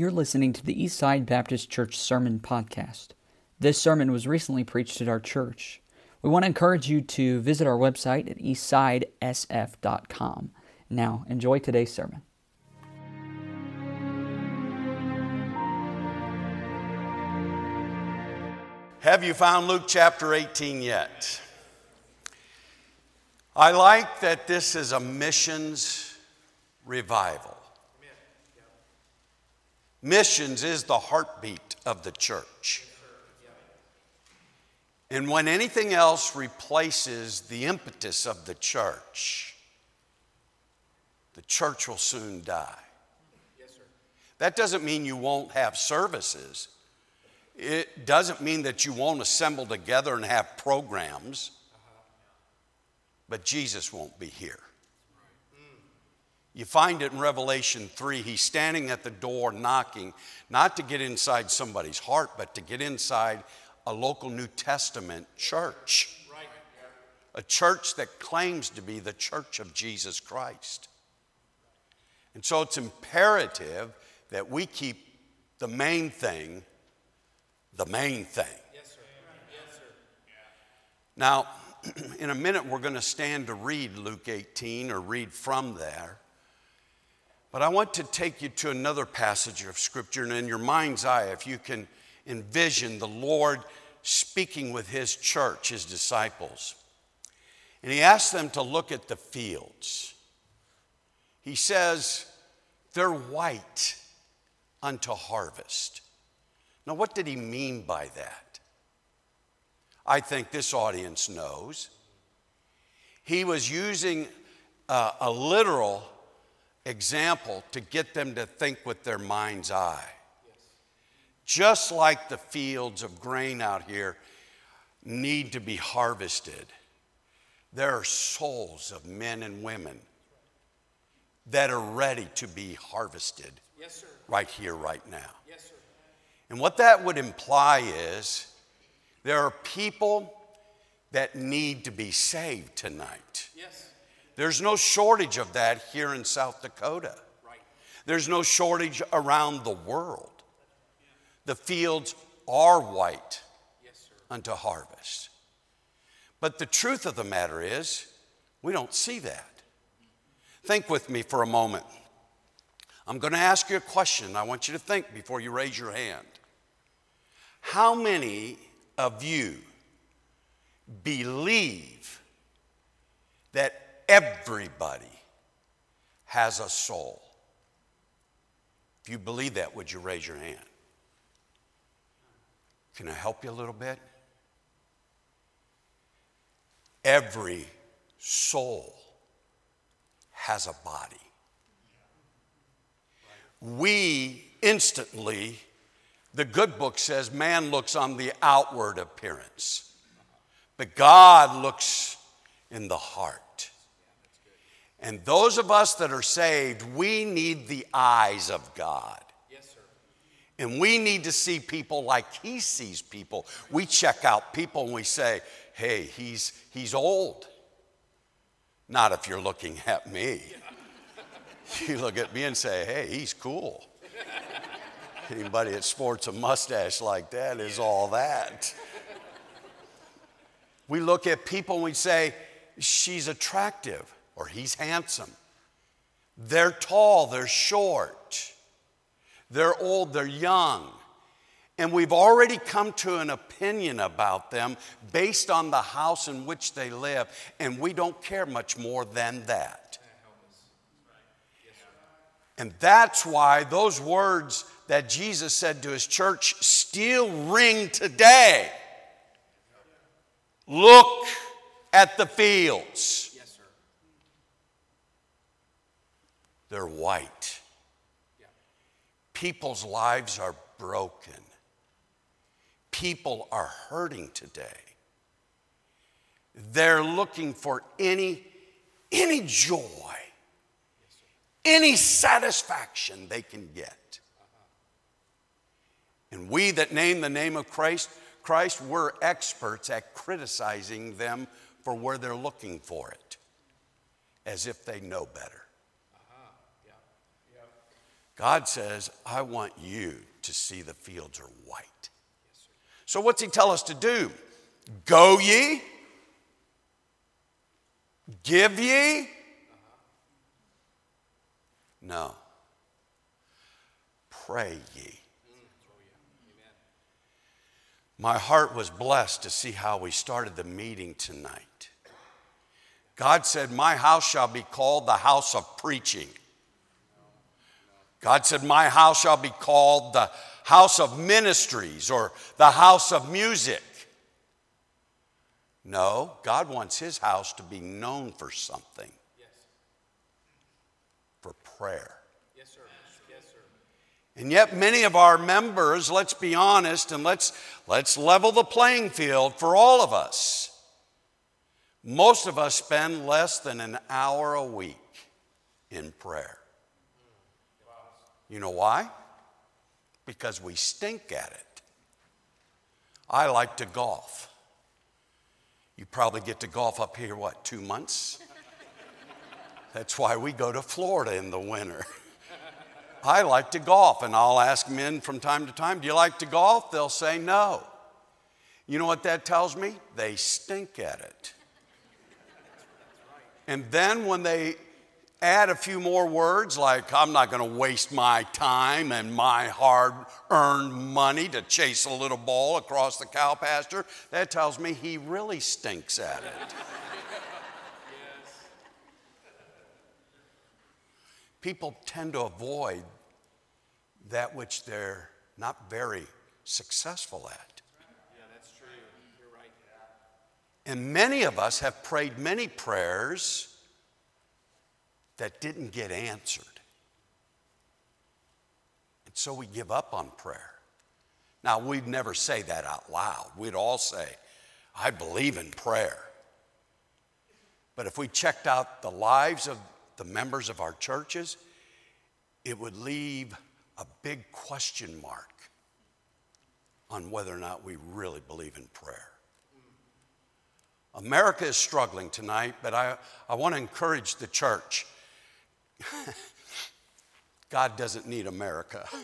You're listening to the Eastside Baptist Church Sermon Podcast. This sermon was recently preached at our church. We want to encourage you to visit our website at eastsidesf.com. Now, enjoy today's sermon. Have you found Luke chapter 18 yet? I like that this is a missions revival. Missions is the heartbeat of the church. And when anything else replaces the impetus of the church, the church will soon die. That doesn't mean you won't have services. It doesn't mean that you won't assemble together and have programs, but Jesus won't be here. You find it in Revelation 3. He's standing at the door knocking, not to get inside somebody's heart, but to get inside a local New Testament church. A church that claims to be the church of Jesus Christ. And so it's imperative that we keep the main thing the main thing. Yes, sir. Yes, sir. Now, in a minute, we're going to stand to read Luke 18 or read from there. But I want to take you to another passage of Scripture, and in your mind's eye, if you can envision the Lord speaking with His church, His disciples. And He asks them to look at the fields. He says, They're white unto harvest. Now, what did He mean by that? I think this audience knows. He was using a, a literal example to get them to think with their mind's eye. Just like the fields of grain out here need to be harvested, there are souls of men and women that are ready to be harvested yes, right here, right now. Yes, and what that would imply is there are people that need to be saved tonight. Yes. There's no shortage of that here in South Dakota. There's no shortage around the world. The fields are white unto harvest. But the truth of the matter is, we don't see that. Think with me for a moment. I'm going to ask you a question. I want you to think before you raise your hand. How many of you believe that Everybody has a soul. If you believe that, would you raise your hand? Can I help you a little bit? Every soul has a body. We instantly, the good book says, man looks on the outward appearance, but God looks in the heart. And those of us that are saved, we need the eyes of God. Yes, sir. And we need to see people like He sees people. We check out people and we say, hey, he's, he's old. Not if you're looking at me. You look at me and say, hey, he's cool. Anybody that sports a mustache like that is all that. We look at people and we say, she's attractive or he's handsome. They're tall, they're short, they're old, they're young. And we've already come to an opinion about them based on the house in which they live, and we don't care much more than that. And that's why those words that Jesus said to his church still ring today. Look at the fields. They're white. People's lives are broken. People are hurting today. They're looking for any, any joy, any satisfaction they can get. And we that name the name of Christ, Christ, we're experts at criticizing them for where they're looking for it, as if they know better. God says, I want you to see the fields are white. So, what's He tell us to do? Go ye, give ye. No. Pray ye. My heart was blessed to see how we started the meeting tonight. God said, My house shall be called the house of preaching. God said, My house shall be called the house of ministries or the house of music. No, God wants his house to be known for something yes. for prayer. Yes, sir. Yes, sir. And yet, many of our members, let's be honest and let's, let's level the playing field for all of us. Most of us spend less than an hour a week in prayer. You know why? Because we stink at it. I like to golf. You probably get to golf up here, what, two months? That's why we go to Florida in the winter. I like to golf, and I'll ask men from time to time, Do you like to golf? They'll say no. You know what that tells me? They stink at it. And then when they add a few more words like, I'm not going to waste my time and my hard earned money to chase a little ball across the cow pasture, that tells me he really stinks at it. People tend to avoid that which they're not very successful at. Yeah, that's true. You're right. And many of us have prayed many prayers that didn't get answered. And so we give up on prayer. Now, we'd never say that out loud. We'd all say, I believe in prayer. But if we checked out the lives of the members of our churches, it would leave a big question mark on whether or not we really believe in prayer. America is struggling tonight, but I, I want to encourage the church God doesn't need America.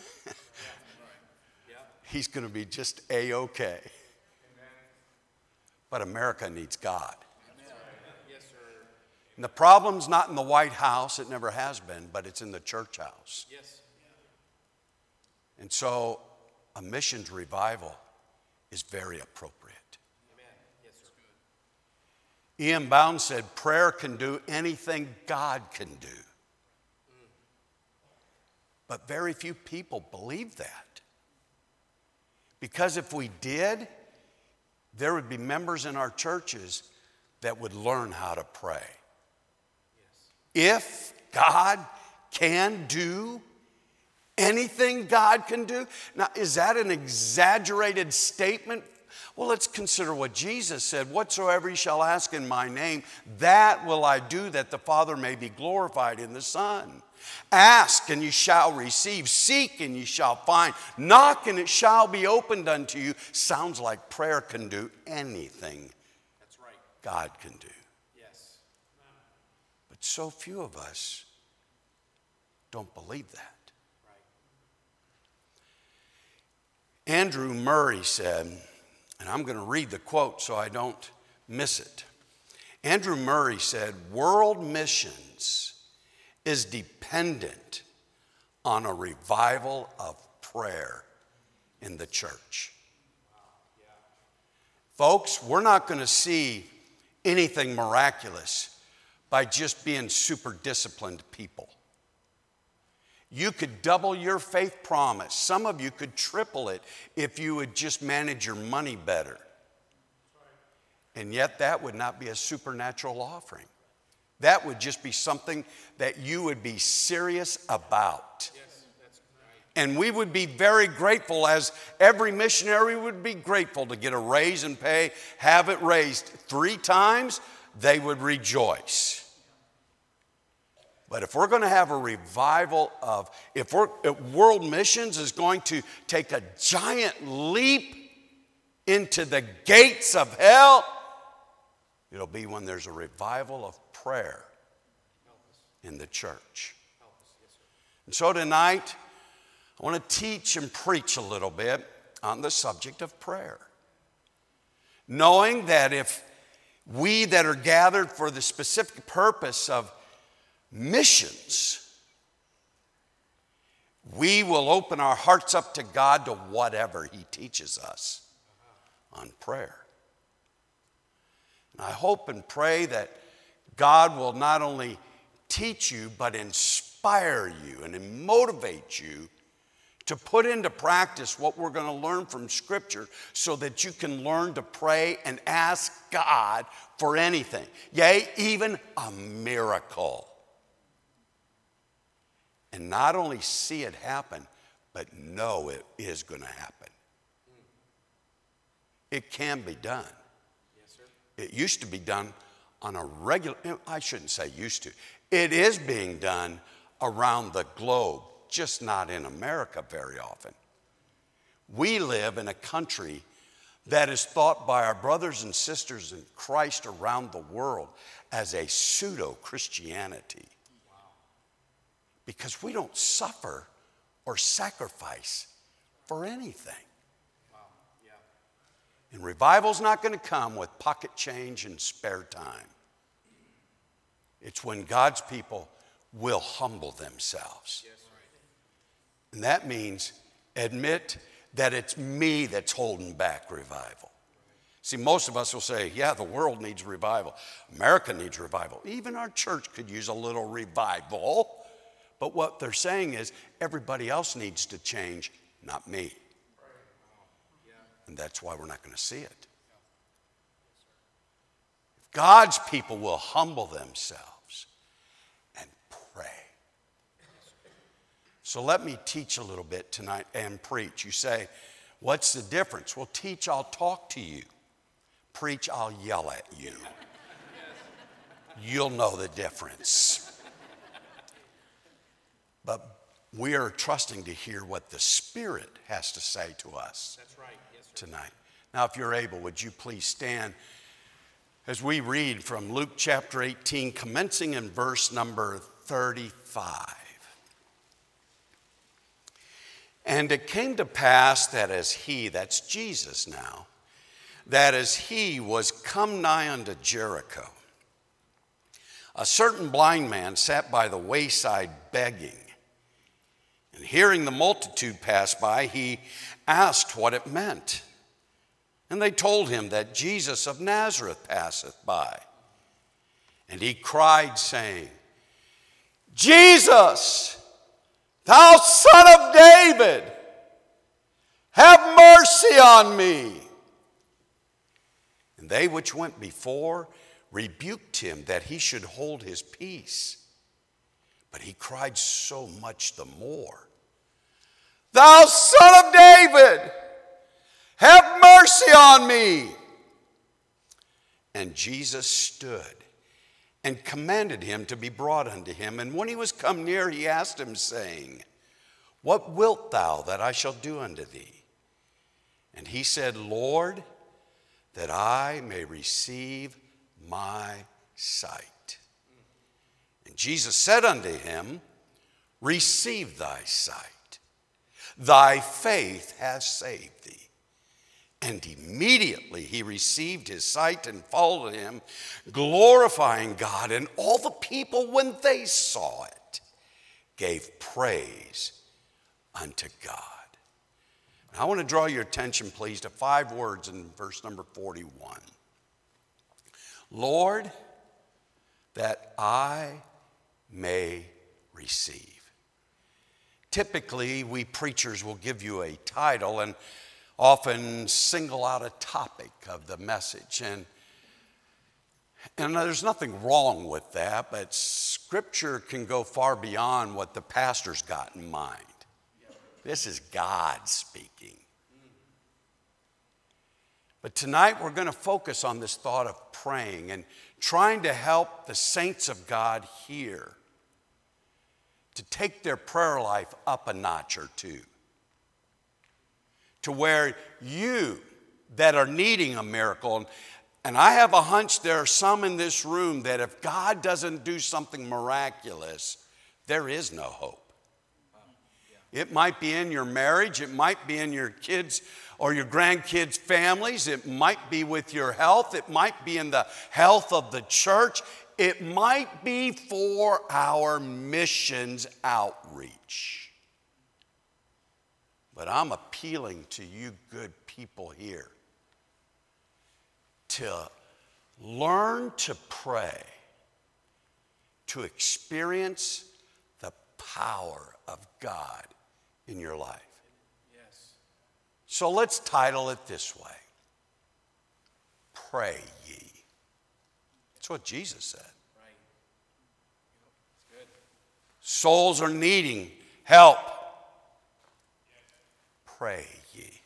He's going to be just A OK. But America needs God. And the problem's not in the White House, it never has been, but it's in the church house. Yes. And so a missions revival is very appropriate. Yes, E.M. Bounds said, Prayer can do anything God can do. But very few people believe that. Because if we did, there would be members in our churches that would learn how to pray. Yes. If God can do anything God can do, now is that an exaggerated statement? Well, let's consider what Jesus said Whatsoever you shall ask in my name, that will I do, that the Father may be glorified in the Son. Ask and you shall receive. Seek and you shall find. Knock and it shall be opened unto you. Sounds like prayer can do anything That's right. God can do. Yes. But so few of us don't believe that. Right. Andrew Murray said, and I'm going to read the quote so I don't miss it. Andrew Murray said, World missions is dependent on a revival of prayer in the church. Folks, we're not going to see anything miraculous by just being super disciplined people. You could double your faith promise. Some of you could triple it if you would just manage your money better. And yet, that would not be a supernatural offering. That would just be something that you would be serious about. And we would be very grateful, as every missionary would be grateful to get a raise and pay, have it raised three times, they would rejoice. But if we're going to have a revival of, if, we're, if world missions is going to take a giant leap into the gates of hell, it'll be when there's a revival of prayer in the church. And so tonight, I want to teach and preach a little bit on the subject of prayer. Knowing that if we that are gathered for the specific purpose of missions, we will open our hearts up to God to whatever He teaches us on prayer. And I hope and pray that God will not only teach you, but inspire you and motivate you to put into practice what we're going to learn from Scripture so that you can learn to pray and ask God for anything, yea, even a miracle. And not only see it happen, but know it is going to happen. It can be done. It used to be done on a regular, I shouldn't say used to, it is being done around the globe, just not in America very often. We live in a country that is thought by our brothers and sisters in Christ around the world as a pseudo Christianity. Because we don't suffer or sacrifice for anything. And revival's not going to come with pocket change and spare time. It's when God's people will humble themselves. And that means admit that it's me that's holding back revival. See, most of us will say, yeah, the world needs revival. America needs revival. Even our church could use a little revival. But what they're saying is everybody else needs to change, not me. And that's why we're not going to see it. God's people will humble themselves and pray. So let me teach a little bit tonight and preach. You say, What's the difference? Well, teach, I'll talk to you. Preach, I'll yell at you. You'll know the difference. But we are trusting to hear what the Spirit has to say to us right. yes, tonight. Now, if you're able, would you please stand as we read from Luke chapter 18, commencing in verse number 35. And it came to pass that as he, that's Jesus now, that as he was come nigh unto Jericho, a certain blind man sat by the wayside begging. And hearing the multitude pass by, he asked what it meant. And they told him that Jesus of Nazareth passeth by. And he cried, saying, Jesus, thou son of David, have mercy on me. And they which went before rebuked him that he should hold his peace. But he cried so much the more, Thou son of David, have mercy on me. And Jesus stood and commanded him to be brought unto him. And when he was come near, he asked him, saying, What wilt thou that I shall do unto thee? And he said, Lord, that I may receive my sight. And Jesus said unto him, Receive thy sight. Thy faith hath saved. And immediately he received his sight and followed him, glorifying God. And all the people, when they saw it, gave praise unto God. I want to draw your attention, please, to five words in verse number 41. Lord, that I may receive. Typically, we preachers will give you a title, and often single out a topic of the message. And, and there's nothing wrong with that, but Scripture can go far beyond what the pastor's got in mind. This is God speaking. But tonight we're going to focus on this thought of praying and trying to help the saints of God here to take their prayer life up a notch or two to where you that are needing a miracle, and, I have a hunch there are some in this room that if God doesn't do something miraculous, there is no hope. It might be in your marriage, it might be in your kids or your grandkids' families, it might be with your health, it might be in the health of the church, it might be for our missions outreach. But I'm appealing to you, good people here, to learn to pray, to experience the power of God in your life. Yes. So let's title it this way Pray ye. That's what Jesus said. Right. Souls are needing help. Pray ye.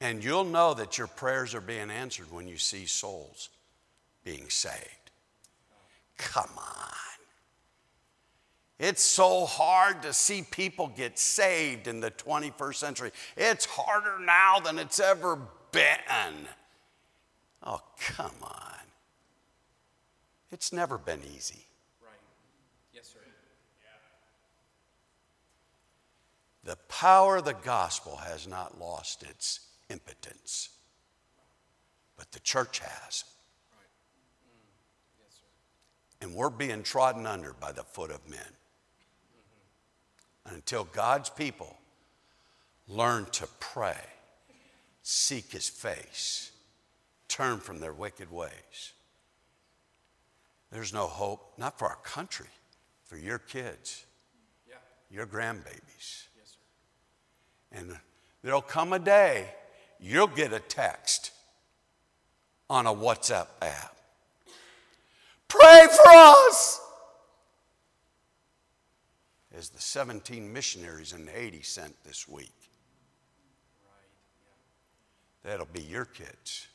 And you'll know that your prayers are being answered when you see souls being saved. Come on. It's so hard to see people get saved in the 21st century. It's harder now than it's ever been. Oh, come on. It's never been easy. Right. Yes, sir. The power of the gospel has not lost its impotence, but the church has. Right. Yes, sir. And we're being trodden under by the foot of men. And until God's people learn to pray, seek his face, turn from their wicked ways, there's no hope, not for our country, for your kids, your grandbabies. And there'll come a day you'll get a text on a WhatsApp app. Pray for us! As the 17 missionaries in Haiti sent this week. That'll be your kids.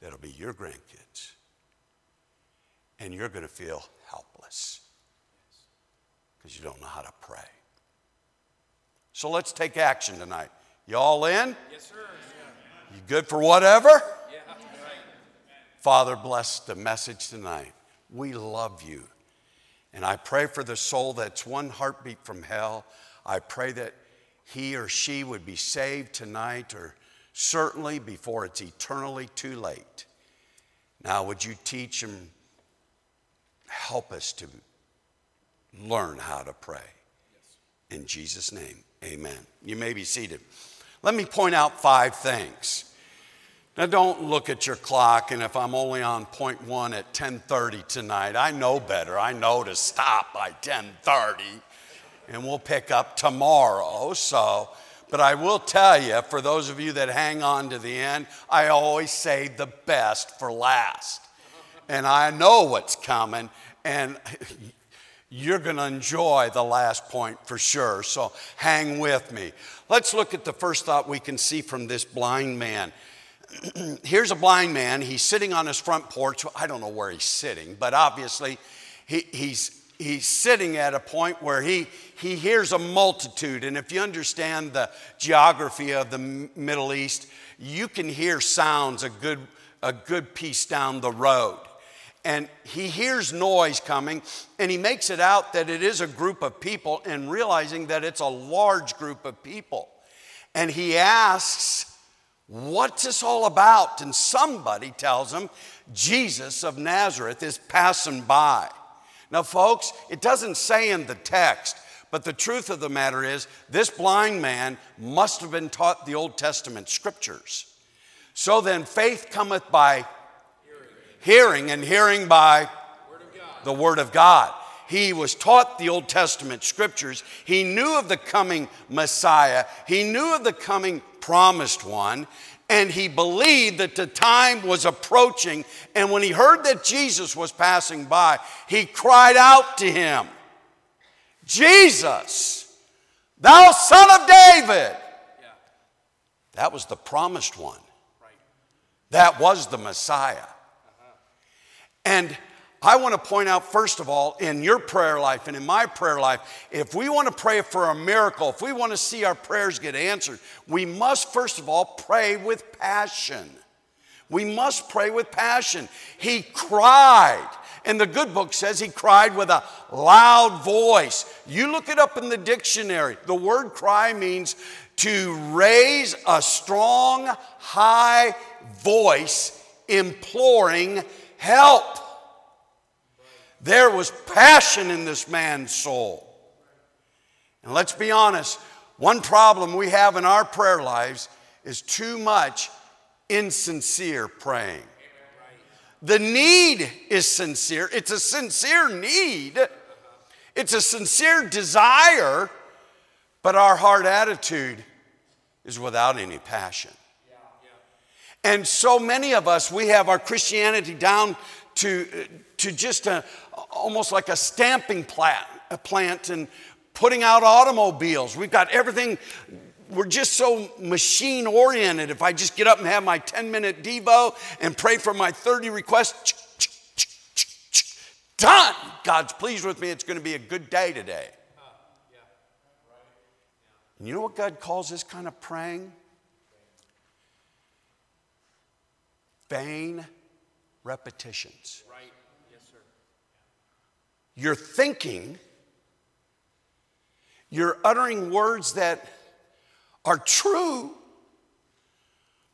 That'll be your grandkids. And you're going to feel helpless because you don't know how to pray. So let's take action tonight. You all in? Yes, sir. You good for whatever? Yeah. Right. Father, bless the message tonight. We love you. And I pray for the soul that's one heartbeat from hell. I pray that he or she would be saved tonight or certainly before it's eternally too late. Now, would you teach them, help us to learn how to pray? In Jesus' name, amen. You may be seated. Let me point out five things. Now don't look at your clock and if I'm only on point one at 10:30 tonight, I know better. I know to stop by 10:30 and we'll pick up tomorrow. So, but I will tell you for those of you that hang on to the end, I always say the best for last. And I know what's coming and you're going to enjoy the last point for sure. So hang with me. Let's look at the first thought we can see from this blind man. Here's a blind man. He's sitting on his front porch. I don't know where he's sitting, but obviously he, he's, he's sitting at a point where he, he hears a multitude. And if you understand the geography of the Middle East, you can hear sounds a good, a good piece down the road and he hears noise coming and he makes it out that it is a group of people and realizing that it's a large group of people. And he asks what's this all about? And somebody tells him jesus of nazareth is passing by. Now folks it doesn't say in the text but the truth of the matter is this blind man must have been taught the old testament scriptures. So then faith cometh by hearing and hearing by Word the Word of God. He was taught the Old Testament scriptures. He knew of the coming Messiah. He knew of the coming promised one. And he believed that the time was approaching. And when he heard that Jesus was passing by, he cried out to him Jesus, thou son of David. Yeah. That was the promised one. Right. That was the Messiah. And I want to point out, first of all, in your prayer life and in my prayer life, if we want to pray for a miracle, if we want to see our prayers get answered, we must, first of all, pray with passion. We must pray with passion. He cried And the good book says he cried with a loud voice. You look it up in the dictionary. The word cry means to raise a strong, high voice imploring help. There was passion in this man's soul. And let's be honest, one problem we have in our prayer lives is too much insincere praying. The need is sincere, it's a sincere need, it's a sincere desire, but our heart attitude is without any passion. And so many of us, we have our Christianity down to, to just a, almost like a stamping plant, a plant and putting out automobiles. We've got everything, we're just so machine oriented. If I just get up and have my 10 minute Devo and pray for my 30 requests, done. God's pleased with me. It's going to be a good day today. And you know what God calls this kind of praying? Vain repetitions. Right. Yes, sir. You're thinking, you're uttering words that are true,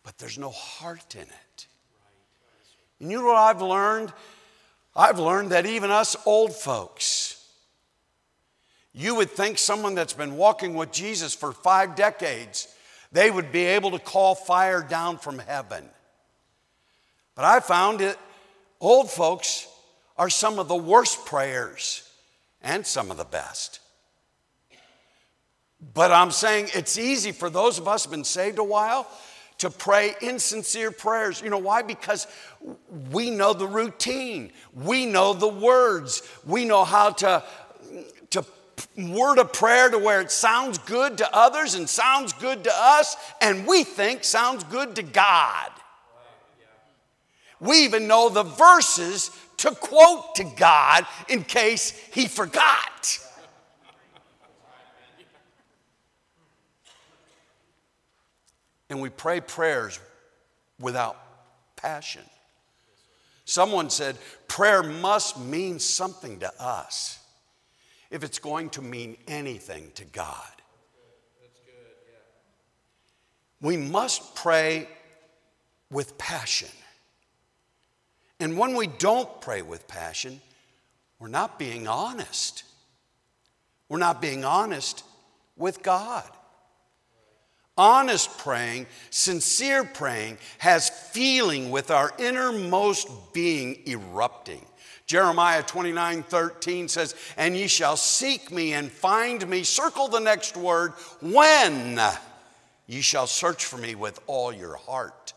but there's no heart in it. And you know what I've learned? I've learned that even us old folks, you would think someone that's been walking with Jesus for five decades, they would be able to call fire down from heaven. But I found it, old folks are some of the worst prayers and some of the best. But I'm saying it's easy for those of us who've been saved a while to pray insincere prayers. You know why? Because we know the routine, we know the words, we know how to, to word a prayer to where it sounds good to others and sounds good to us, and we think sounds good to God. We even know the verses to quote to God in case he forgot. And we pray prayers without passion. Someone said, prayer must mean something to us if it's going to mean anything to God. We must pray with passion. And when we don't pray with passion, we're not being honest. We're not being honest with God. Honest praying, sincere praying, has feeling with our innermost being erupting. Jeremiah 29 13 says, And ye shall seek me and find me. Circle the next word, when ye shall search for me with all your heart.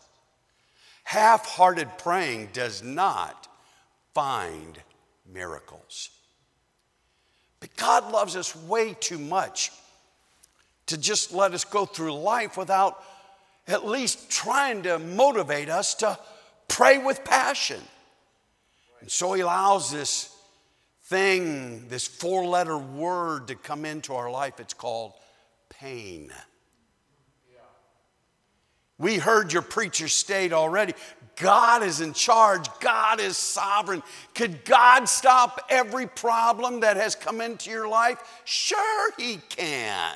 Half hearted praying does not find miracles. But God loves us way too much to just let us go through life without at least trying to motivate us to pray with passion. And so He allows this thing, this four letter word to come into our life. It's called pain. We heard your preacher state already. God is in charge. God is sovereign. Could God stop every problem that has come into your life? Sure, He can.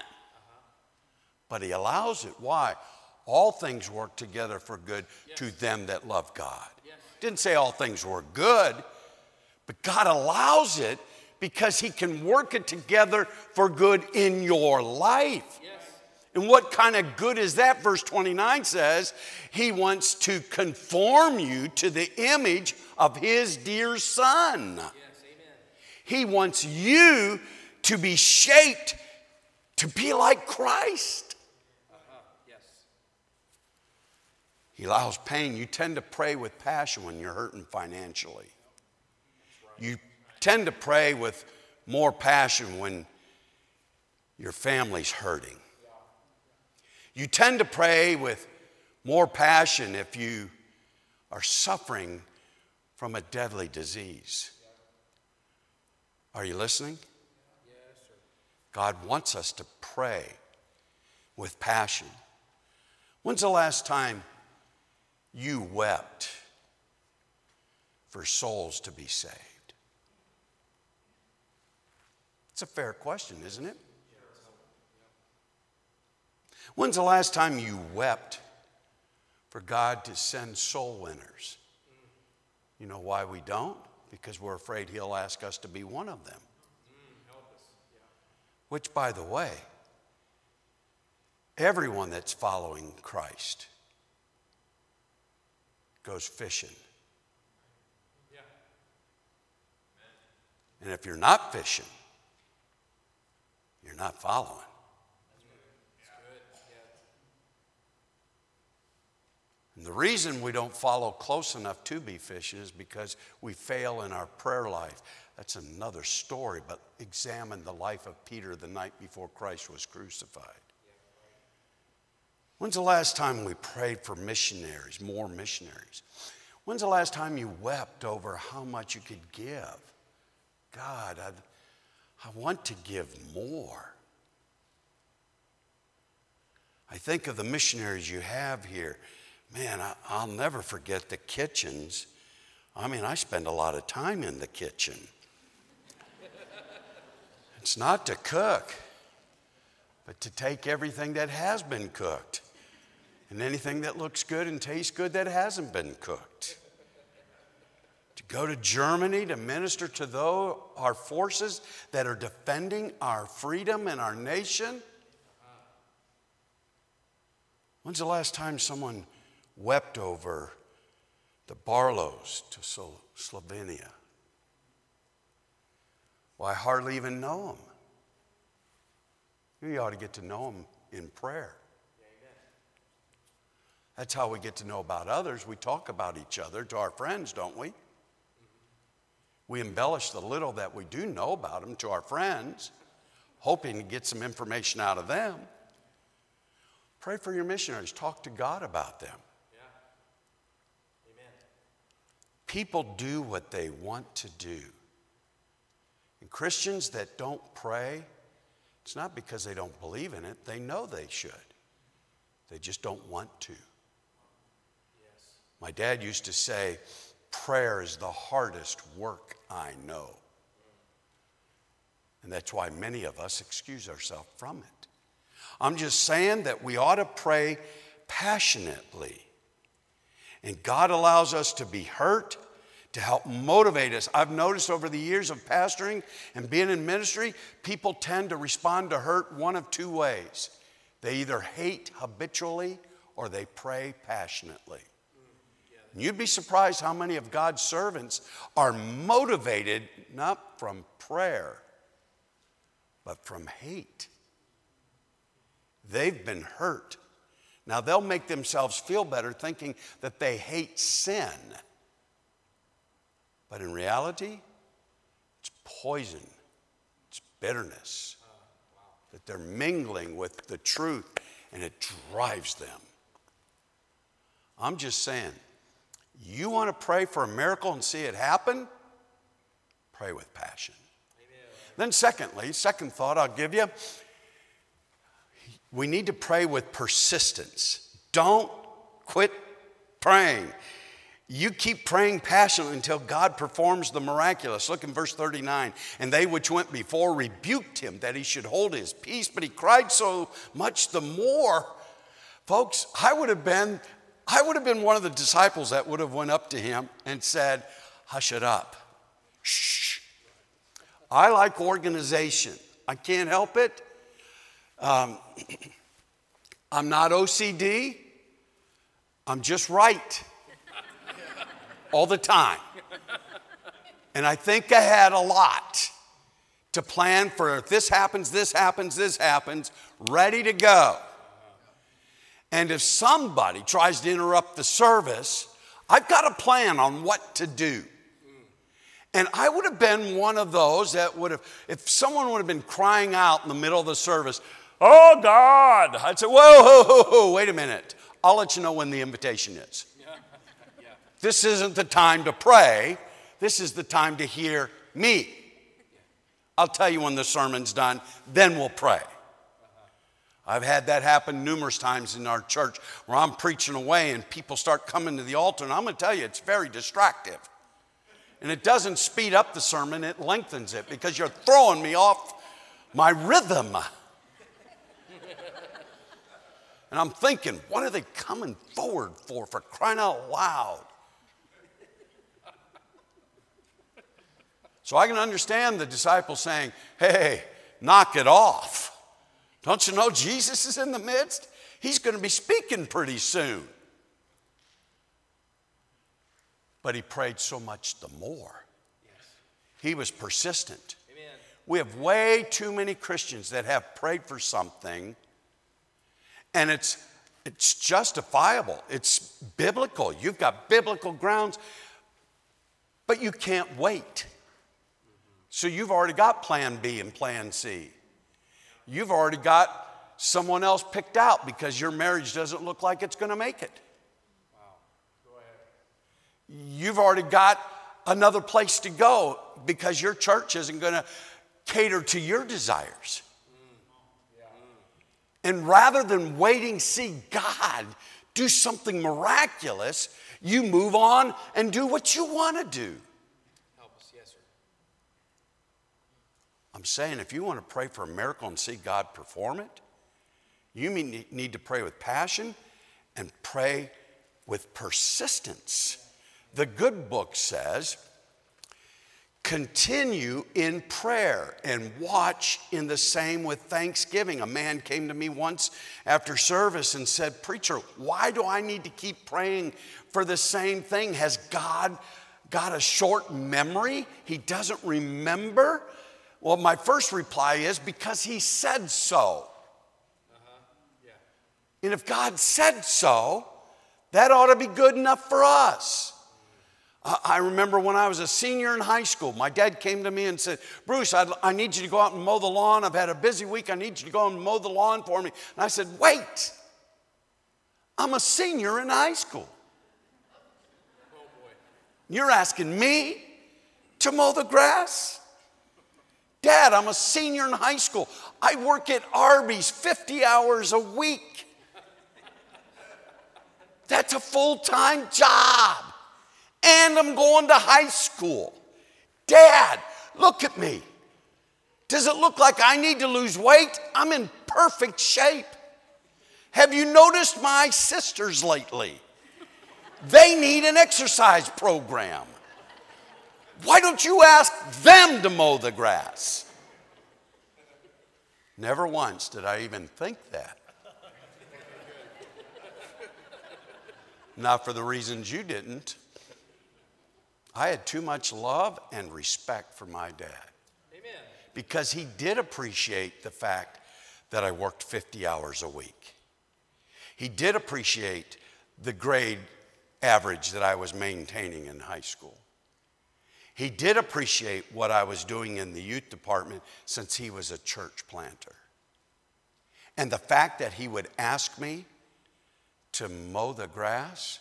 But He allows it. Why? All things work together for good yes. to them that love God. Yes. Didn't say all things were good, but God allows it because He can work it together for good in your life. Yes. And what kind of good is that? Verse 29 says, He wants to conform you to the image of His dear Son. Yes, he wants you to be shaped to be like Christ. Uh-huh. Yes. He allows pain. You tend to pray with passion when you're hurting financially. Right. You tend to pray with more passion when your family's hurting. You tend to pray with more passion if you are suffering from a deadly disease. Are you listening? God wants us to pray with passion. When's the last time you wept for souls to be saved? It's a fair question, isn't it? When's the last time you wept for God to send soul winners? You know why we don't? Because we're afraid He'll ask us to be one of them. Which, by the way, everyone that's following Christ goes fishing. And if you're not fishing, you're not following. The reason we don't follow close enough to be fishing is because we fail in our prayer life. That's another story, but examine the life of Peter the night before Christ was crucified. When's the last time we prayed for missionaries, more missionaries? When's the last time you wept over how much you could give? God, I, I want to give more. I think of the missionaries you have here. Man, I, I'll never forget the kitchens. I mean, I spend a lot of time in the kitchen. It's not to cook, but to take everything that has been cooked and anything that looks good and tastes good that hasn't been cooked. To go to Germany to minister to those, our forces that are defending our freedom and our nation. When's the last time someone wept over the Barlows to Slovenia? Well, I hardly even know them. You ought to get to know them in prayer. That's how we get to know about others. We talk about each other to our friends, don't we? We embellish the little that we do know about them to our friends, hoping to get some information out of them. Pray for your missionaries. Talk to God about them. Yeah. Amen. People do what they want to do. And Christians that don't pray, it's not because they don't believe in it, they know they should. They just don't want to. My dad used to say, prayer is the hardest work I know. And that's why many of us excuse ourselves from it. I'm just saying that we ought to pray passionately. And God allows us to be hurt to help motivate us. I've noticed over the years of pastoring and being in ministry, people tend to respond to hurt one of two ways. They either hate habitually or they pray passionately. You'd be surprised how many of God's servants are motivated not from prayer, but from hate. They've been hurt. Now they'll make themselves feel better thinking that they hate sin. But in reality, it's poison, it's bitterness that they're mingling with the truth and it drives them. I'm just saying, you want to pray for a miracle and see it happen? Pray with passion. Amen. Then, secondly, second thought I'll give you we need to pray with persistence. Don't quit praying. You keep praying passionately until God performs the miraculous. Look in verse 39. And they which went before rebuked him that he should hold his peace, but he cried so much the more. Folks, I would have been I would have been one of the disciples that would have went up to him and said, "Hush it up. Shh." I like organization. I can't help it. Um, I'm not OCD. I'm just right all the time. And I think I had a lot to plan for if this happens, this happens, this happens, ready to go. And if somebody tries to interrupt the service, I've got a plan on what to do. And I would have been one of those that would have, if someone would have been crying out in the middle of the service, Oh God, I'd say, Whoa, whoa, whoa, whoa wait a minute. I'll let you know when the invitation is. This isn't the time to pray, this is the time to hear me. I'll tell you when the sermon's done, then we'll pray. Uh-huh. I've had that happen numerous times in our church where I'm preaching away and people start coming to the altar, and I'm going to tell you, it's very distractive. And it doesn't speed up the sermon, it lengthens it because you're throwing me off my rhythm. And I'm thinking, what are they coming forward for, for crying out loud? So I can understand the disciples saying, hey, knock it off. Don't you know Jesus is in the midst? He's going to be speaking pretty soon. But he prayed so much the more. He was persistent. Amen. We have way too many Christians that have prayed for something and it's it's justifiable. It's biblical. You've got biblical grounds, but you can't wait. So you've already got plan B and plan C. You've already got someone else picked out because your marriage doesn't look like it's going to make it. You've already got another place to go because your church isn't going to cater to your desires. And rather than waiting, see God do something miraculous, you move on and do what you want to do. Help us. Yes, sir. I'm saying if you want to pray for a miracle and see God perform it, you need to pray with passion and pray with persistence. The good book says, continue in prayer and watch in the same with thanksgiving. A man came to me once after service and said, Preacher, why do I need to keep praying for the same thing? Has God got a short memory? He doesn't remember? Well, my first reply is because he said so. Uh-huh. And if God said so, that ought to be good enough for us. I I remember when I was a senior in high school, my dad came to me and said, Bruce, I'd, I need you to go out and mow the lawn. I've had a busy week. I need you to go and mow the lawn for me. And I said, Wait, I'm a senior in high school. You're asking me to mow the grass? Dad, I'm a senior in high school. I work at Arby's 50 hours a week. That's a full time job. And I'm going to high school. Dad, look at me. Does it look like I need to lose weight? I'm in perfect shape. Have you noticed my sisters lately? They need an exercise program. Why don't you ask them to mow the grass? Never once did I even think that. Not for the reasons you didn't. I had too much love and respect for my dad Amen. because he did appreciate the fact that I worked 50 hours a week. He did appreciate the grade average that I was maintaining in high school. He did appreciate what I was doing in the youth department since he was a church planter. And the fact that he would ask me to mow the grass,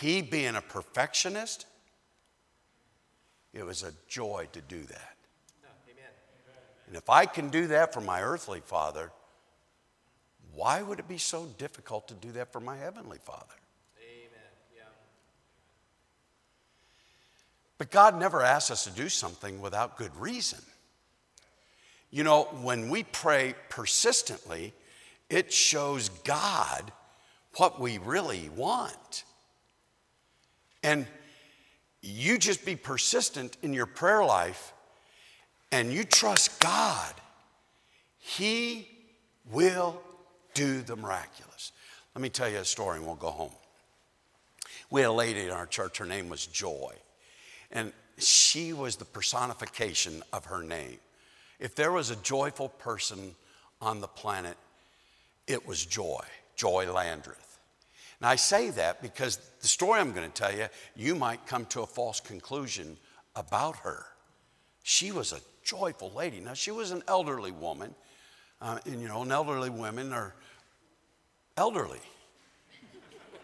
he being a perfectionist, it was a joy to do that. Amen. And if I can do that for my earthly father, why would it be so difficult to do that for my heavenly father? Amen. Yeah. But God never asks us to do something without good reason. You know, when we pray persistently, it shows God what we really want. And you just be persistent in your prayer life and you trust God, He will do the miraculous. Let me tell you a story and we'll go home. We had a lady in our church, her name was Joy, and she was the personification of her name. If there was a joyful person on the planet, it was Joy, Joy Landreth. And I say that because the story I'm going to tell you, you might come to a false conclusion about her. She was a joyful lady. Now, she was an elderly woman, uh, and you know, and elderly women are elderly.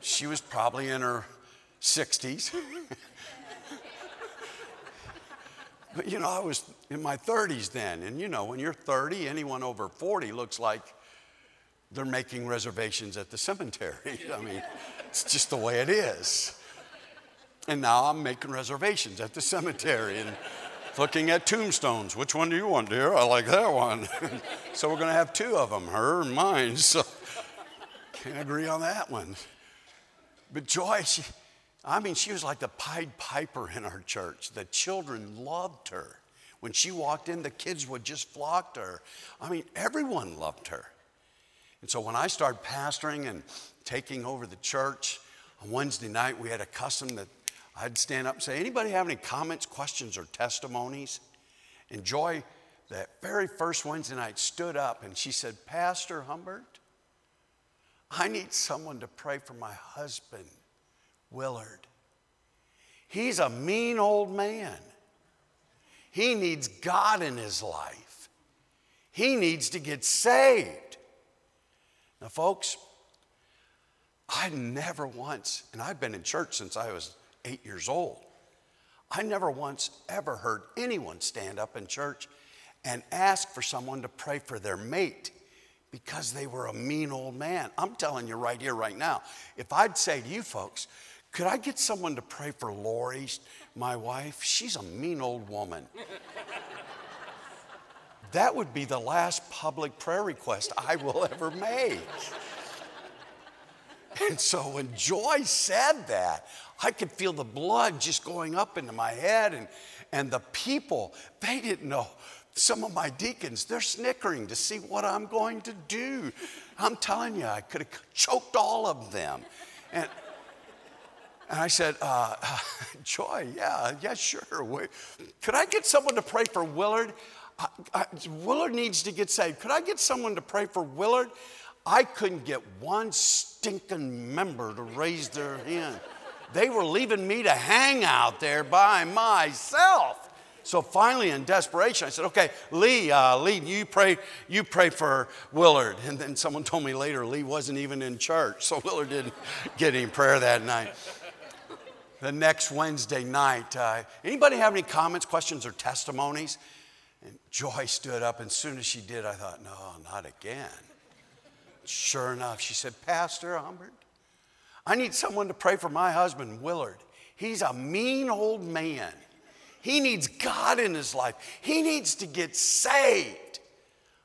She was probably in her 60s. but you know, I was in my 30s then, and you know, when you're 30, anyone over 40 looks like they're making reservations at the cemetery. I mean, it's just the way it is. And now I'm making reservations at the cemetery. And looking at tombstones. Which one do you want, dear? I like that one. so we're going to have two of them, her and mine. So can't agree on that one. But Joy, she, I mean, she was like the Pied Piper in our church. The children loved her. When she walked in, the kids would just flock to her. I mean, everyone loved her. And so when I started pastoring and taking over the church, on Wednesday night, we had a custom that I'd stand up and say, Anybody have any comments, questions, or testimonies? And Joy, that very first Wednesday night, stood up and she said, Pastor Humbert, I need someone to pray for my husband, Willard. He's a mean old man. He needs God in his life. He needs to get saved. Now, folks, I never once, and I've been in church since I was eight years old, I never once ever heard anyone stand up in church and ask for someone to pray for their mate because they were a mean old man. I'm telling you right here, right now, if I'd say to you folks, could I get someone to pray for Lori, my wife? She's a mean old woman. That would be the last public prayer request I will ever make. And so when Joy said that, I could feel the blood just going up into my head. And, and the people, they didn't know. Some of my deacons, they're snickering to see what I'm going to do. I'm telling you, I could have choked all of them. And, and I said, uh, Joy, yeah, yeah, sure. Could I get someone to pray for Willard? I, I, Willard needs to get saved. Could I get someone to pray for Willard? I couldn't get one stinking member to raise their hand. They were leaving me to hang out there by myself. So finally, in desperation, I said, "Okay, Lee, uh, Lee, you pray, you pray for Willard." And then someone told me later Lee wasn't even in church, so Willard didn't get any prayer that night. The next Wednesday night, uh, anybody have any comments, questions, or testimonies? And Joy stood up, and as soon as she did, I thought, "No, not again." Sure enough, she said, Pastor Humbert, I need someone to pray for my husband, Willard. He's a mean old man. He needs God in his life. He needs to get saved.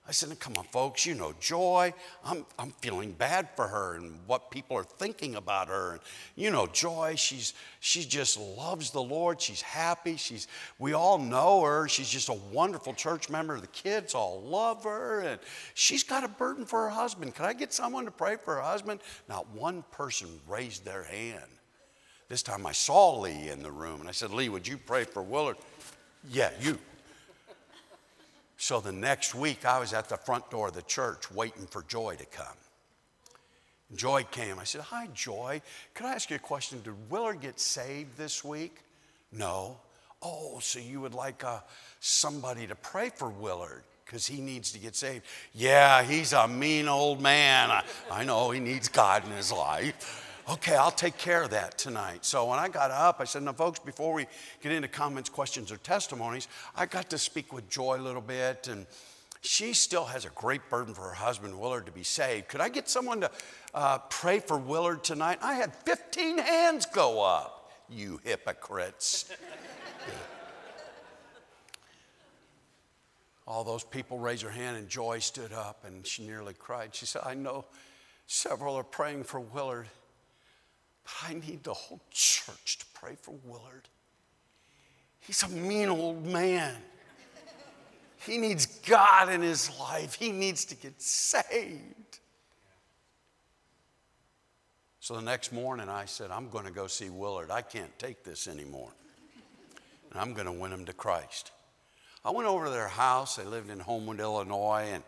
I said, Come on, folks, you know, Joy. I'm, I'm feeling bad for her and what people are thinking about her. And, you know, Joy, she's, she just loves the Lord. She's happy. She's, we all know her. She's just a wonderful church member. The kids all love her. And she's got a burden for her husband. Can I get someone to pray for her husband? Not one person raised their hand. This time I saw Lee in the room and I said, Lee, would you pray for Willard? Yeah, you. So the next week, I was at the front door of the church waiting for Joy to come. Joy came. I said, Hi, Joy. Could I ask you a question? Did Willard get saved this week? No. Oh, so you would like uh, somebody to pray for Willard because he needs to get saved? Yeah, he's a mean old man. I, I know he needs God in his life okay, I'll take care of that tonight. So when I got up, I said, now, folks, before we get into comments, questions, or testimonies, I got to speak with Joy a little bit, and she still has a great burden for her husband, Willard, to be saved. Could I get someone to uh, pray for Willard tonight? I had 15 hands go up, you hypocrites. All those people raised their hand, and Joy stood up and she nearly cried. She said, I know several are praying for Willard. But I need the whole church to pray for Willard. He's a mean old man. He needs God in his life. He needs to get saved. So the next morning, I said, I'm going to go see Willard. I can't take this anymore. And I'm going to win him to Christ. I went over to their house. They lived in Homewood, Illinois. And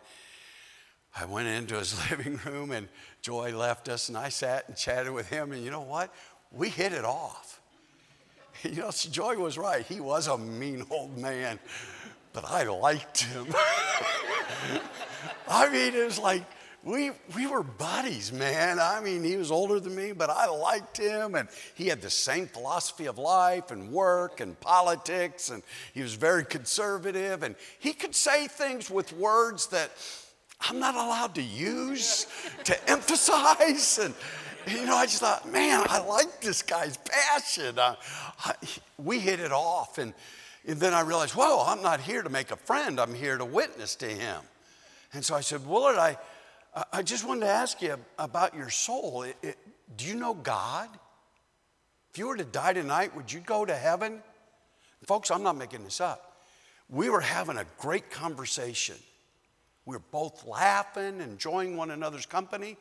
I went into his living room and Joy left us and I sat and chatted with him. And you know what? We hit it off. You know, Joy was right. He was a mean old man, but I liked him. I mean, it was like we, we were buddies, man. I mean, he was older than me, but I liked him, and he had the same philosophy of life and work and politics, and he was very conservative, and he could say things with words that I'm not allowed to use to emphasize. And, you know, I just thought, man, I like this guy's passion. Uh, I, we hit it off. And, And then I realized, whoa, I'm not here to make a friend, I'm here to witness to him. And so I said, Willard, I, I just wanted to ask you about your soul. It, it, do you know God? If you were to die tonight, would you go to heaven? Folks, I'm not making this up. We were having a great conversation. We were both laughing, enjoying one another's company.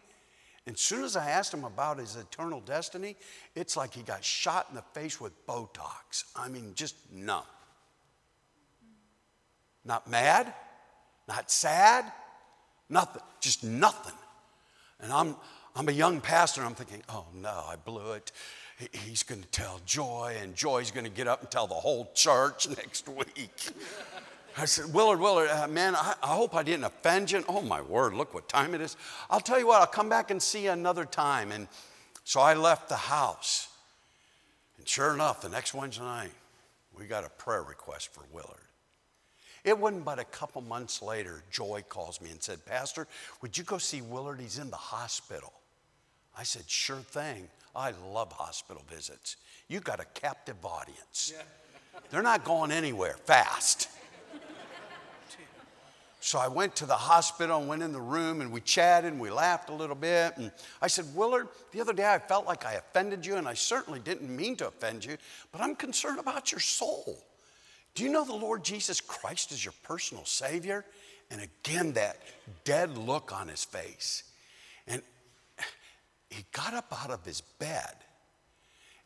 And as soon as I asked him about his eternal destiny, it's like he got shot in the face with Botox. I mean, just numb. Not mad, not sad, nothing, just nothing. And I'm, I'm a young pastor, I'm thinking, oh no, I blew it. He's going to tell Joy, and Joy's going to get up and tell the whole church next week. I said, Willard, Willard, uh, man, I, I, hope I didn't offend you. Oh, my word, look what time it is. I'll tell you what, I'll come back and see you another time. And so I left the house. And sure enough, the next Wednesday night, we got a prayer request for Willard. It wasn't but a couple months later, Joy calls me and said, Pastor, would you go see Willard? He's in the hospital. I said, Sure thing. I love hospital visits. You've got a captive audience. Yeah. They're not going anywhere fast. So I went to the hospital and went in the room and we chatted and we laughed a little bit. And I said, Willard, the other day I felt like I offended you and I certainly didn't mean to offend you, but I'm concerned about your soul. Do you know the Lord Jesus Christ is your personal Savior? And again, that dead look on his face. And he got up out of his bed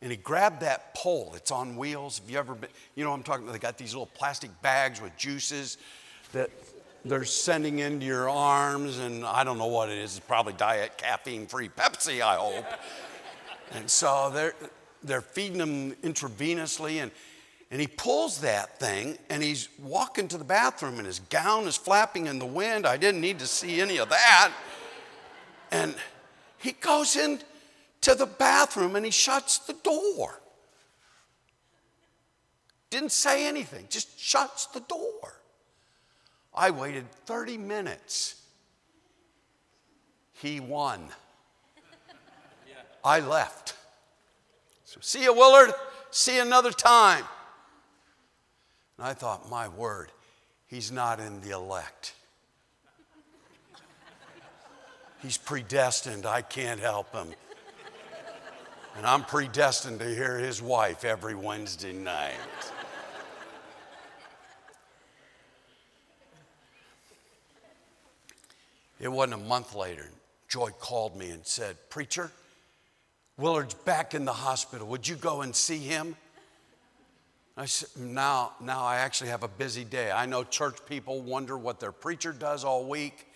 and he grabbed that pole. It's on wheels. Have you ever been, you know I'm talking about? They got these little plastic bags with juices that they're sending into your arms, and I don't know what it is. It's probably diet caffeine free Pepsi, I hope. and so they're, they're feeding them intravenously, and, and he pulls that thing and he's walking to the bathroom, and his gown is flapping in the wind. I didn't need to see any of that. And he goes in to the bathroom and he shuts the door. Didn't say anything, just shuts the door. I waited 30 minutes. He won. I left. So, see you, Willard. See you another time. And I thought, my word, he's not in the elect. He's predestined. I can't help him. And I'm predestined to hear his wife every Wednesday night. It wasn't a month later. Joy called me and said, Preacher, Willard's back in the hospital. Would you go and see him? I said, now, now I actually have a busy day. I know church people wonder what their preacher does all week.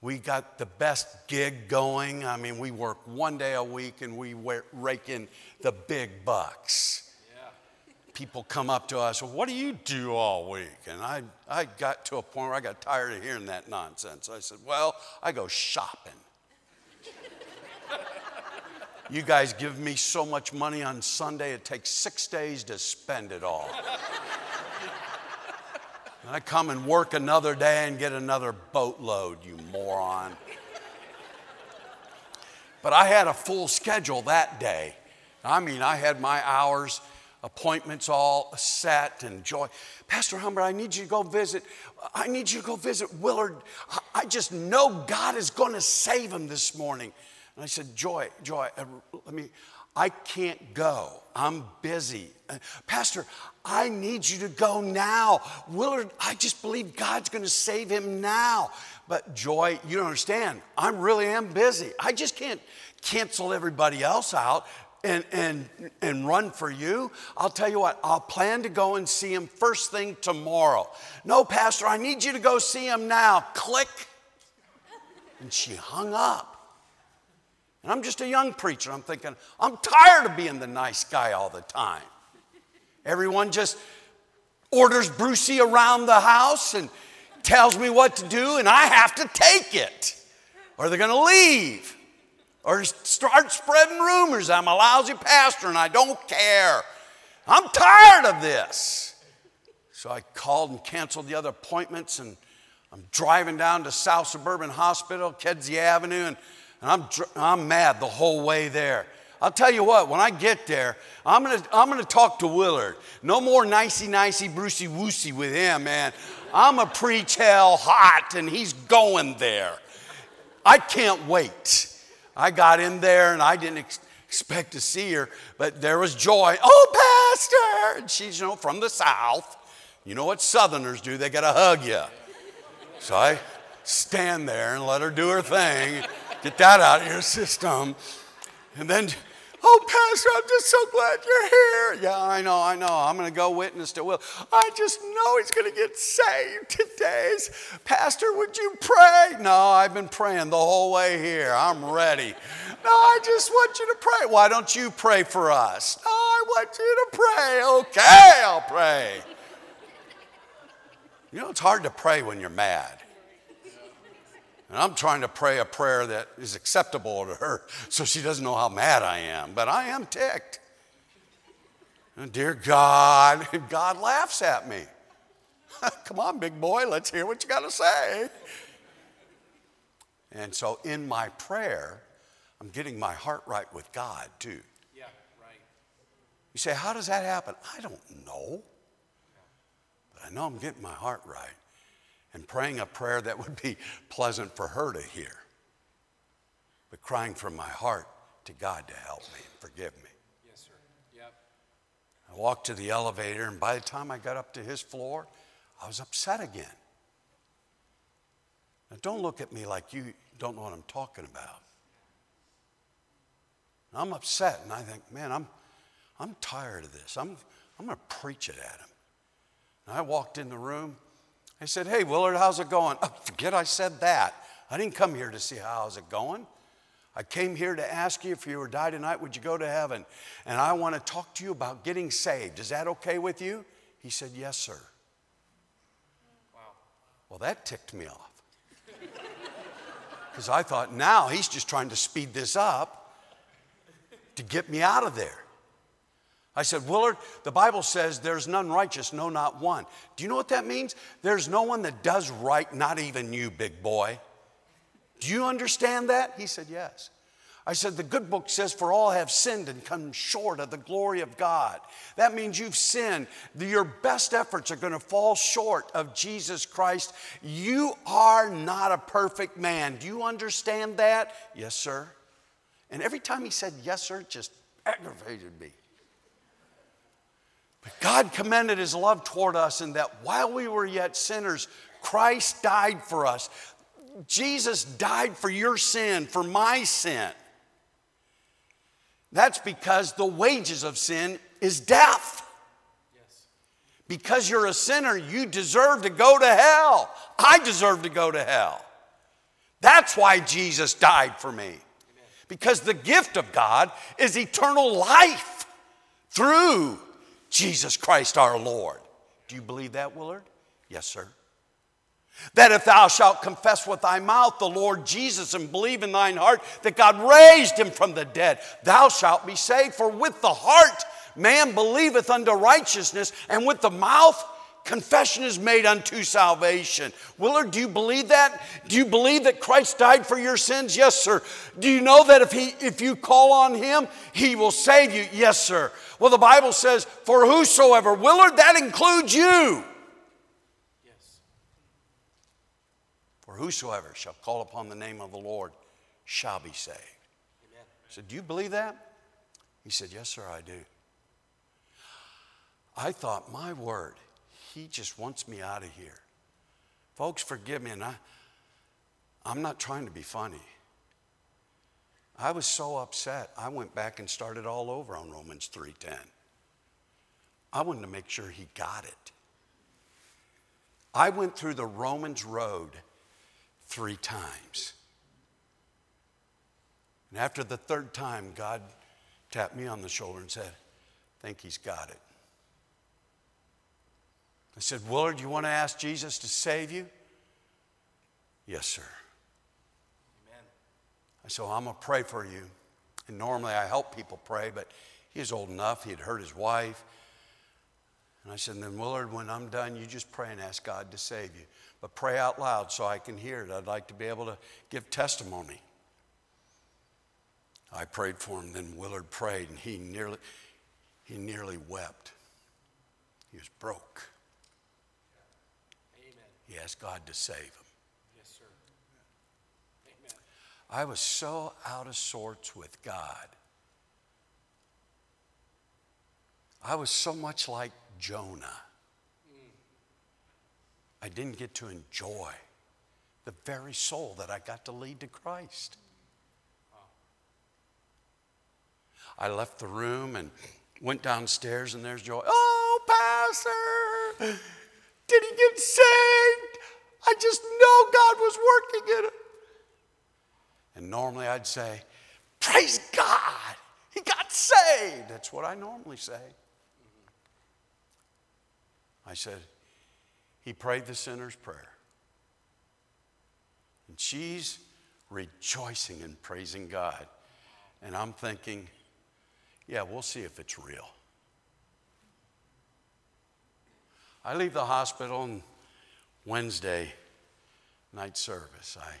We got the best gig going. I mean, we work one day a week and we rake in the big bucks people come up to us, well, what do you do all week? And I, I got to a point where I got tired of hearing that nonsense. I said, well, I go shopping. you guys give me so much money on Sunday, it takes six days to spend it all. and I come and work another day and get another boatload, you moron. But I had a full schedule that day. I mean, I had my hours appointments all set and joy. Pastor Humbert, I need you to go visit. I need you to go visit Willard. I just know God is going to save him this morning. And I said, Joy, Joy, uh, let me, I can't go. I'm busy. Uh, Pastor, I need you to go now. Willard, I just believe God's going to save him now. But Joy, you don't understand. I really am busy. I just can't cancel everybody else out and, and, and run for you. I'll tell you what, I'll plan to go and see him first thing tomorrow. No, Pastor, I need you to go see him now. Click. And she hung up. And I'm just a young preacher. I'm thinking, I'm tired of being the nice guy all the time. Everyone just orders Brucey around the house and tells me what to do, and I have to take it, or they're going to leave or start spreading rumors I'm a lousy pastor and I don't care. I'm tired of this. So I called and canceled the other appointments and I'm driving down to South Suburban Hospital, Kedzie Avenue, and, and I'm, I'm mad the whole way there. I'll tell you what, when I get there, I'm gonna, I'm gonna talk to Willard. No more nicey nicey, Brucey woosey with him, man. I'm gonna preach hell hot, and he's going there. I can't wait. I got in there and I didn't ex- expect to see her, but there was joy. Oh, Pastor! And she's, you know, from the South. You know what Southerners do? They gotta hug you. So I stand there and let her do her thing, get that out of your system. And then, oh, Pastor, I'm just so glad you're here. Yeah, I know, I know. I'm going to go witness to Will. I just know he's going to get saved today. Pastor, would you pray? No, I've been praying the whole way here. I'm ready. No, I just want you to pray. Why don't you pray for us? No, I want you to pray. Okay, I'll pray. You know, it's hard to pray when you're mad. And I'm trying to pray a prayer that is acceptable to her so she doesn't know how mad I am. But I am ticked. And dear God, God laughs at me. Come on, big boy, let's hear what you got to say. And so in my prayer, I'm getting my heart right with God too. Yeah, right. You say, how does that happen? I don't know. But I know I'm getting my heart right and praying a prayer that would be pleasant for her to hear, but crying from my heart to God to help me and forgive me. Yes, sir. Yep. I walked to the elevator, and by the time I got up to his floor, I was upset again. Now, don't look at me like you don't know what I'm talking about. I'm upset, and I think, man, I'm, I'm tired of this. I'm, I'm going to preach it at him. And I walked in the room. I said, hey, Willard, how's it going? Oh, forget I said that. I didn't come here to see how's it going. I came here to ask you if you were to die tonight, would you go to heaven? And I want to talk to you about getting saved. Is that okay with you? He said, Yes, sir. Wow. Well, that ticked me off. Because I thought, now he's just trying to speed this up to get me out of there. I said, Willard, the Bible says there's none righteous, no, not one. Do you know what that means? There's no one that does right, not even you, big boy. Do you understand that? He said, Yes. I said, The good book says, For all have sinned and come short of the glory of God. That means you've sinned. Your best efforts are going to fall short of Jesus Christ. You are not a perfect man. Do you understand that? Yes, sir. And every time he said, Yes, sir, just aggravated me. But God commended his love toward us in that while we were yet sinners, Christ died for us. Jesus died for your sin, for my sin. That's because the wages of sin is death. Yes. Because you're a sinner, you deserve to go to hell. I deserve to go to hell. That's why Jesus died for me. Because the gift of God is eternal life through Jesus Christ our Lord. Do you believe that, Willard? Yes, sir. That if thou shalt confess with thy mouth the Lord Jesus and believe in thine heart that God raised him from the dead, thou shalt be saved. For with the heart man believeth unto righteousness, and with the mouth confession is made unto salvation. Willard, do you believe that? Do you believe that Christ died for your sins? Yes, sir. Do you know that if, he, if you call on him, he will save you? Yes, sir. Well, the Bible says, for whosoever, Willard, that includes you. Yes. For whosoever shall call upon the name of the Lord shall be saved. Amen. I said, Do you believe that? He said, Yes, sir, I do. I thought, My word, he just wants me out of here. Folks, forgive me, and I, I'm not trying to be funny. I was so upset, I went back and started all over on Romans 3:10. I wanted to make sure he got it. I went through the Romans road three times. And after the third time, God tapped me on the shoulder and said, think he's got it. I said, Willard, you want to ask Jesus to save you? Yes, sir. Amen. I said, well, I'm going to pray for you. And normally I help people pray, but he was old enough. He had hurt his wife. And I said, then Willard, when I'm done, you just pray and ask God to save you. But pray out loud so I can hear it. I'd like to be able to give testimony. I prayed for him, then Willard prayed, and he nearly, he nearly wept. He was broke. He asked God to save him. Yes, sir. Amen. I was so out of sorts with God. I was so much like Jonah. Mm. I didn't get to enjoy the very soul that I got to lead to Christ. I left the room and went downstairs, and there's Joy. Oh, Pastor, did he get saved? I just know God was working in him. And normally I'd say, Praise God, he got saved. That's what I normally say. I said, He prayed the sinner's prayer. And she's rejoicing and praising God. And I'm thinking, yeah, we'll see if it's real. I leave the hospital on Wednesday night service. I,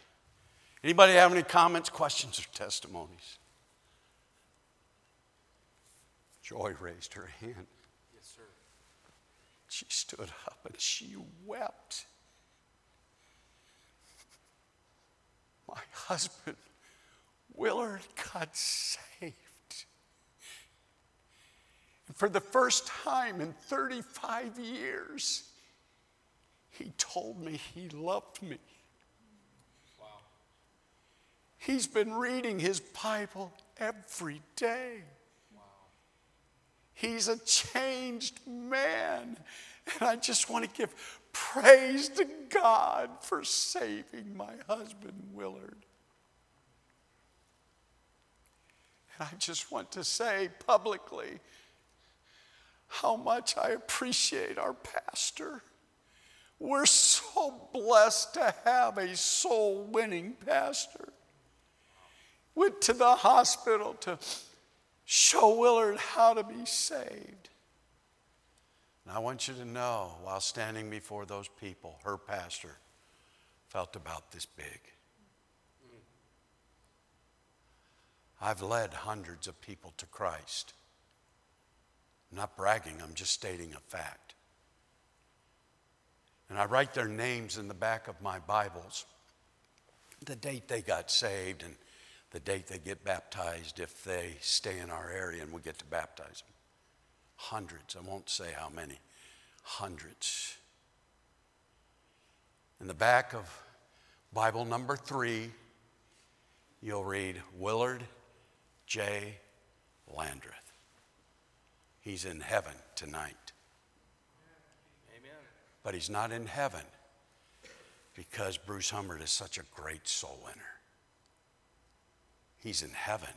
anybody have any comments, questions, or testimonies? Joy raised her hand. Yes, sir. She stood up and she wept. My husband, Willard, got saved. For the first time in 35 years, he told me he loved me. Wow. He's been reading his Bible every day. He's a changed man. And I just want to give praise to God for saving my husband, Willard. And I just want to say publicly how much I appreciate our pastor. We're so blessed to have a soul winning pastor. Went to the hospital to show Willard how to be saved. And I want you to know, while standing before those people, her pastor felt about this big. I've led hundreds of people to Christ. I'm not bragging, I'm just stating a fact. And I write their names in the back of my Bibles, the date they got saved and the date they get baptized if they stay in our area and we get to baptize them. Hundreds, I won't say how many, hundreds. In the back of Bible number three, you'll read Willard J. Landreth. He's in heaven tonight. Amen. But he's not in heaven because Bruce Humbert is such a great soul winner. He's in heaven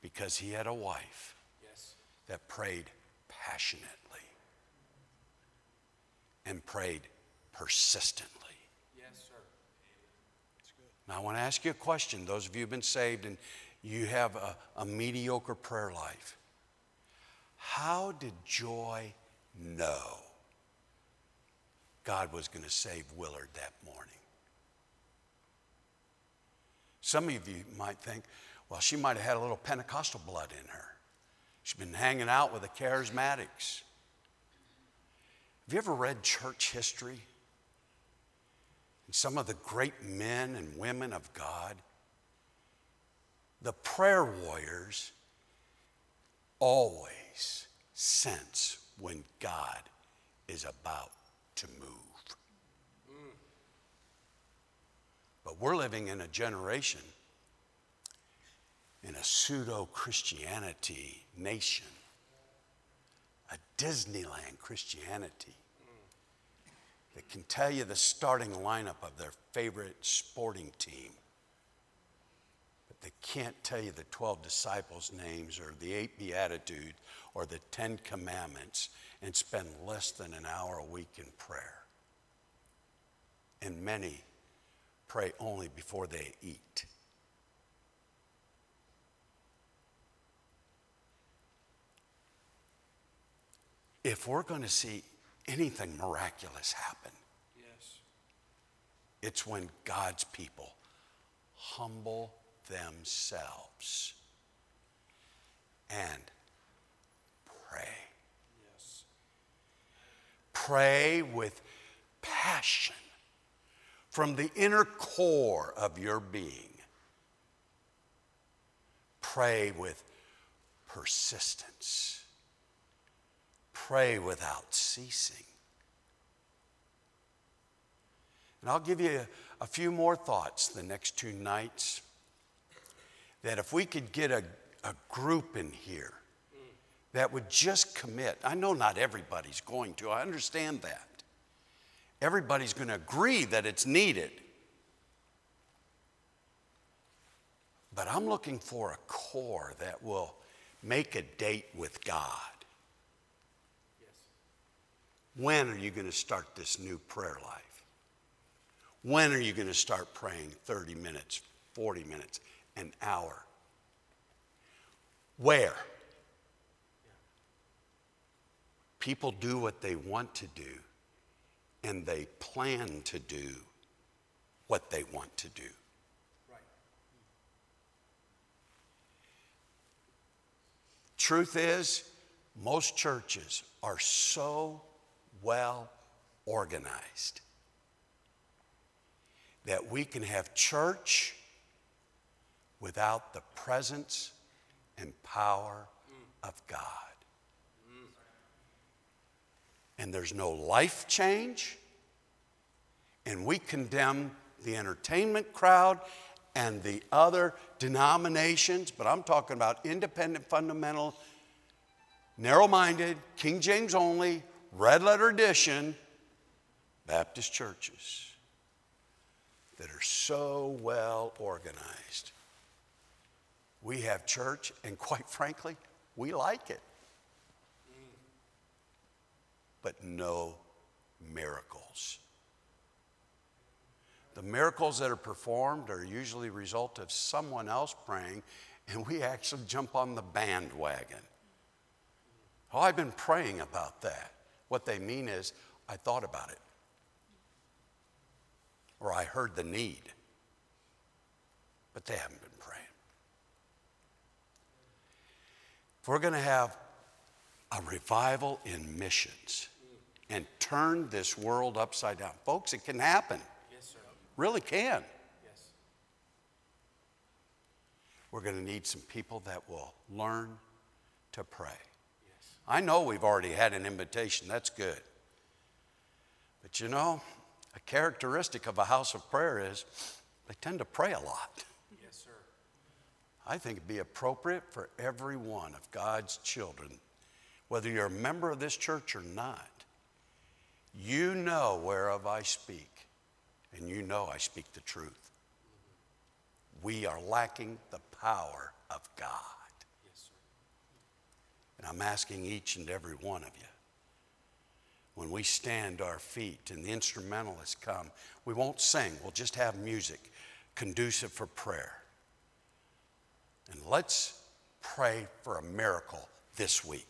because he had a wife Yes. that prayed passionately and prayed persistently. Yes, sir. Amen. It's good. Now, I want to ask you a question. Those of you who've been saved and you have a, a mediocre prayer life, how did Joy know God was going to save Willard that morning? Some of you might think, well, she might have had a little Pentecostal blood in her. She's been hanging out with the charismatics. Have you ever read church history? And some of the great men and women of God? The prayer warriors always sense when God is about to move. But we're living in a generation, in a pseudo Christianity nation, a Disneyland Christianity that can tell you the starting lineup of their favorite sporting team. But they can't tell you the 12 disciples' names or the eight beatitudes or the 10 commandments and spend less than an hour a week in prayer. And many pray only before they eat. If we're going to see anything miraculous happen, Yes. it's when God's people humble themselves and pray. Yes. Pray with passion from the inner core of your being. Pray with persistence. Pray without ceasing. And I'll give you a, a few more thoughts the next two nights. That if we could get a, a group in here that would just commit, I know not everybody's going to, I understand that. Everybody's going to agree that it's needed. But I'm looking for a core that will make a date with God. Yes. When are you going to start this new prayer life? When are you going to start praying 30 minutes, 40 minutes, an hour? Where? People do what they want to do, and they plan to do what they want to do. Right. Truth is, most churches are so well organized that we can have church without the presence and power of God. And there's no life change, and we condemn the entertainment crowd and the other denominations, but I'm talking about independent, fundamental, narrow minded, King James only, red letter edition Baptist churches that are so well organized. We have church, and quite frankly, we like it. But no miracles. The miracles that are performed are usually result of someone else praying, and we actually jump on the bandwagon. Oh, I've been praying about that. What they mean is, I thought about it or I heard the need. But they haven't been praying. If we're going to have a revival in missions and turn this world upside down, folks, it can happen. Yes, sir. Really can. Yes. We're going to need some people that will learn to pray. Yes. I know we've already had an invitation, that's good. But you know, a characteristic of a house of prayer is they tend to pray a lot. Yes, sir. I think it'd be appropriate for every one of God's children, whether you're a member of this church or not, you know whereof I speak, and you know I speak the truth. We are lacking the power of God. Yes, sir. And I'm asking each and every one of you when we stand our feet and the instrumentalists come, we won't sing, we'll just have music conducive for prayer. And let's pray for a miracle this week.